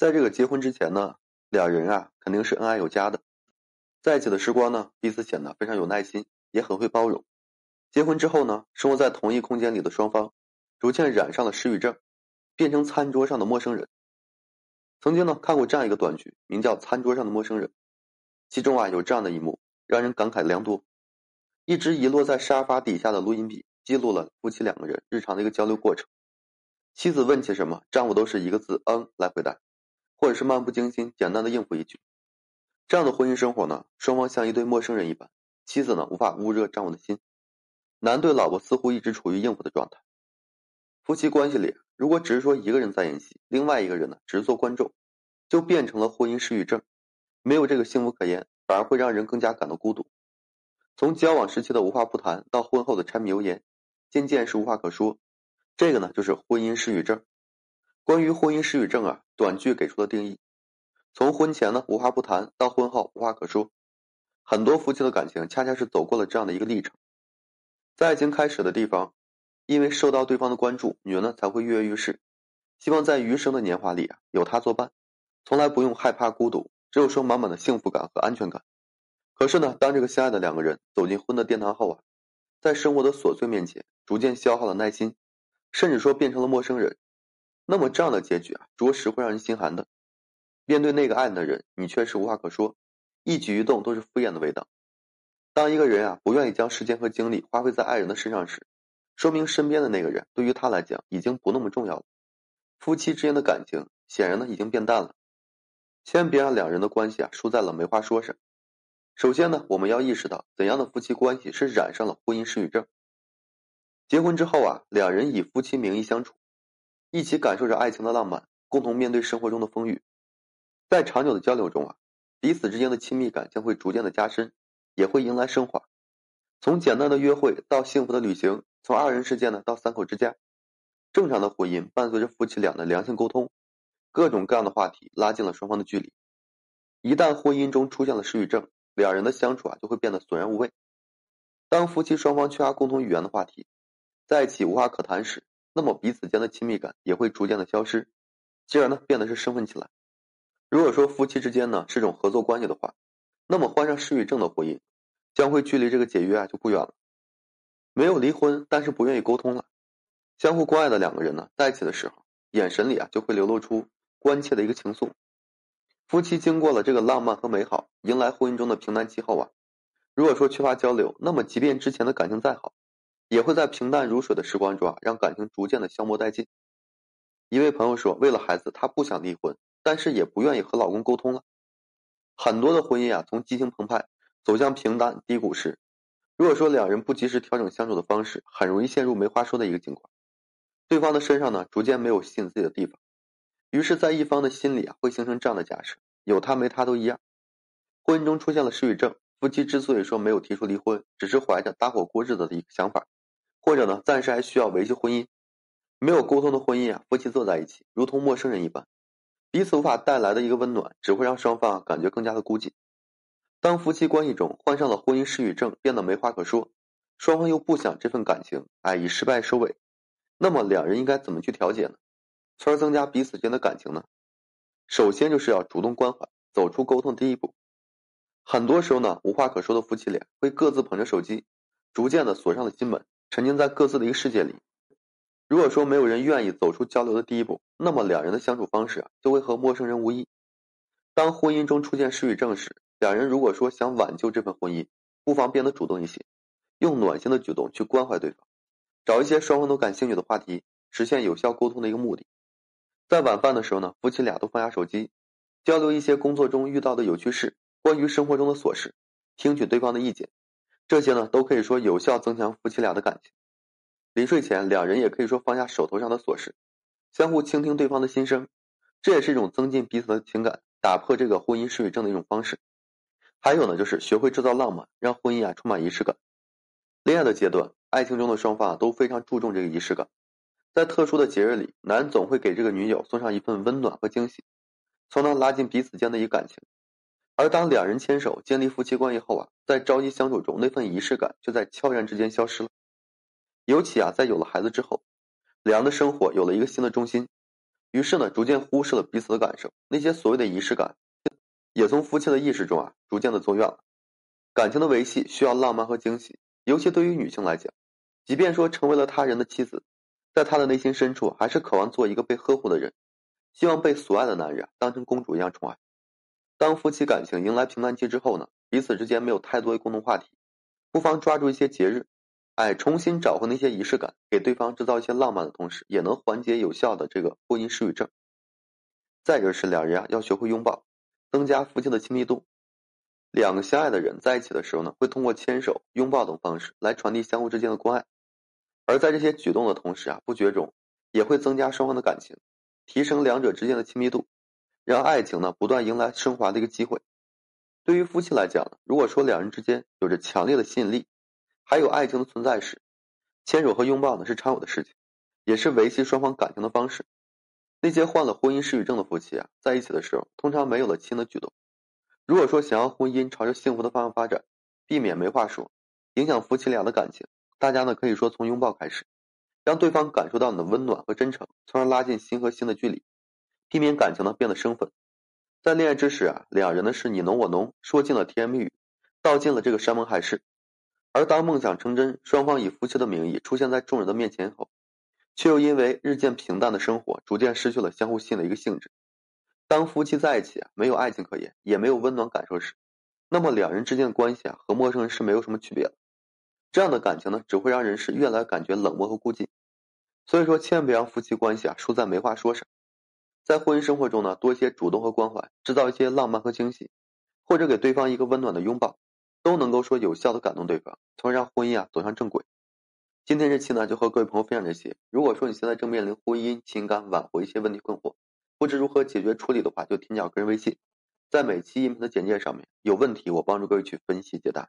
在这个结婚之前呢，俩人啊肯定是恩爱有加的，在一起的时光呢，彼此显得非常有耐心，也很会包容。结婚之后呢，生活在同一空间里的双方，逐渐染上了失语症，变成餐桌上的陌生人。曾经呢看过这样一个短剧，名叫《餐桌上的陌生人》，其中啊有这样的一幕，让人感慨良多。一直遗落在沙发底下的录音笔，记录了夫妻两个人日常的一个交流过程。妻子问起什么，丈夫都是一个字“嗯”来回答。或者是漫不经心、简单的应付一句，这样的婚姻生活呢，双方像一对陌生人一般。妻子呢，无法捂热丈夫的心，男对老婆似乎一直处于应付的状态。夫妻关系里，如果只是说一个人在演戏，另外一个人呢只是做观众，就变成了婚姻失语症，没有这个幸福可言，反而会让人更加感到孤独。从交往时期的无话不谈，到婚后的柴米油盐，渐渐是无话可说，这个呢就是婚姻失语症。关于婚姻失语症啊，短剧给出了定义：从婚前呢无话不谈，到婚后无话可说。很多夫妻的感情恰恰是走过了这样的一个历程。在爱情开始的地方，因为受到对方的关注，女人呢才会跃跃欲试，希望在余生的年华里啊有他作伴，从来不用害怕孤独，只有说满满的幸福感和安全感。可是呢，当这个相爱的两个人走进婚的殿堂后啊，在生活的琐碎面前，逐渐消耗了耐心，甚至说变成了陌生人。那么这样的结局啊，着实会让人心寒的。面对那个爱你的人，你却是无话可说，一举一动都是敷衍的味道。当一个人啊不愿意将时间和精力花费在爱人的身上时，说明身边的那个人对于他来讲已经不那么重要了。夫妻之间的感情显然呢已经变淡了。千万别让两人的关系啊输在了没话说上。首先呢，我们要意识到怎样的夫妻关系是染上了婚姻失语症。结婚之后啊，两人以夫妻名义相处。一起感受着爱情的浪漫，共同面对生活中的风雨，在长久的交流中啊，彼此之间的亲密感将会逐渐的加深，也会迎来升华。从简单的约会到幸福的旅行，从二人世界呢到三口之家，正常的婚姻伴随着夫妻俩的良性沟通，各种各样的话题拉近了双方的距离。一旦婚姻中出现了失语症，两人的相处啊就会变得索然无味。当夫妻双方缺乏共同语言的话题，在一起无话可谈时。那么彼此间的亲密感也会逐渐的消失，进而呢变得是生分起来。如果说夫妻之间呢是种合作关系的话，那么患上失语症的婚姻将会距离这个解约啊就不远了。没有离婚，但是不愿意沟通了。相互关爱的两个人呢在一起的时候，眼神里啊就会流露出关切的一个情愫。夫妻经过了这个浪漫和美好，迎来婚姻中的平淡期后啊，如果说缺乏交流，那么即便之前的感情再好。也会在平淡如水的时光中啊，让感情逐渐的消磨殆尽。一位朋友说，为了孩子，她不想离婚，但是也不愿意和老公沟通了。很多的婚姻啊，从激情澎湃走向平淡低谷时，如果说两人不及时调整相处的方式，很容易陷入没话说的一个境况。对方的身上呢，逐渐没有吸引自己的地方，于是，在一方的心里啊，会形成这样的假设：有他没他都一样。婚姻中出现了失语症，夫妻之所以说没有提出离婚，只是怀着搭伙过日子的一个想法。或者呢，暂时还需要维系婚姻。没有沟通的婚姻啊，夫妻坐在一起，如同陌生人一般，彼此无法带来的一个温暖，只会让双方感觉更加的孤寂。当夫妻关系中患上了婚姻失语症，变得没话可说，双方又不想这份感情哎以失败收尾，那么两人应该怎么去调解呢？从而增加彼此间的感情呢？首先就是要主动关怀，走出沟通第一步。很多时候呢，无话可说的夫妻俩会各自捧着手机，逐渐的锁上了心门。沉浸在各自的一个世界里。如果说没有人愿意走出交流的第一步，那么两人的相处方式，就会和陌生人无异。当婚姻中出现失语症时，两人如果说想挽救这份婚姻，不妨变得主动一些，用暖心的举动去关怀对方，找一些双方都感兴趣的话题，实现有效沟通的一个目的。在晚饭的时候呢，夫妻俩都放下手机，交流一些工作中遇到的有趣事，关于生活中的琐事，听取对方的意见。这些呢，都可以说有效增强夫妻俩的感情。临睡前，两人也可以说放下手头上的琐事，相互倾听对方的心声，这也是一种增进彼此的情感、打破这个婚姻失语症的一种方式。还有呢，就是学会制造浪漫，让婚姻啊充满仪式感。恋爱的阶段，爱情中的双方啊都非常注重这个仪式感，在特殊的节日里，男总会给这个女友送上一份温暖和惊喜，从而拉近彼此间的一个感情。而当两人牵手建立夫妻关系后啊，在朝夕相处中，那份仪式感就在悄然之间消失了。尤其啊，在有了孩子之后，两人的生活有了一个新的中心，于是呢，逐渐忽视了彼此的感受，那些所谓的仪式感，也从夫妻的意识中啊，逐渐的走远了。感情的维系需要浪漫和惊喜，尤其对于女性来讲，即便说成为了他人的妻子，在她的内心深处，还是渴望做一个被呵护的人，希望被所爱的男人当成公主一样宠爱。当夫妻感情迎来平淡期之后呢，彼此之间没有太多的共同话题，不妨抓住一些节日，哎，重新找回那些仪式感，给对方制造一些浪漫的同时，也能缓解有效的这个婚姻失语症。再就是两人啊，要学会拥抱，增加夫妻的亲密度。两个相爱的人在一起的时候呢，会通过牵手、拥抱等方式来传递相互之间的关爱，而在这些举动的同时啊，不觉中也会增加双方的感情，提升两者之间的亲密度，让爱情呢不断迎来升华的一个机会。对于夫妻来讲，如果说两人之间有着强烈的吸引力，还有爱情的存在时，牵手和拥抱呢是常有的事情，也是维系双方感情的方式。那些患了婚姻失语症的夫妻啊，在一起的时候通常没有了亲的举动。如果说想要婚姻朝着幸福的方向发展，避免没话说，影响夫妻俩的感情，大家呢可以说从拥抱开始，让对方感受到你的温暖和真诚，从而拉近心和心的距离，避免感情呢变得生分。在恋爱之时啊，两人呢是你侬我侬，说尽了甜言蜜语，道尽了这个山盟海誓。而当梦想成真，双方以夫妻的名义出现在众人的面前后，却又因为日渐平淡的生活，逐渐失去了相互吸引的一个性质。当夫妻在一起啊，没有爱情可言，也没有温暖感受时，那么两人之间的关系啊，和陌生人是没有什么区别的。这样的感情呢，只会让人是越来感觉冷漠和孤寂。所以说，千万别让夫妻关系啊输在没话说上。在婚姻生活中呢，多一些主动和关怀，制造一些浪漫和惊喜，或者给对方一个温暖的拥抱，都能够说有效的感动对方，从而让婚姻啊走向正轨。今天这期呢，就和各位朋友分享这些。如果说你现在正面临婚姻、情感挽回一些问题困惑，不知如何解决处理的话，就添加我个人微信，在每期音频的简介上面有问题，我帮助各位去分析解答。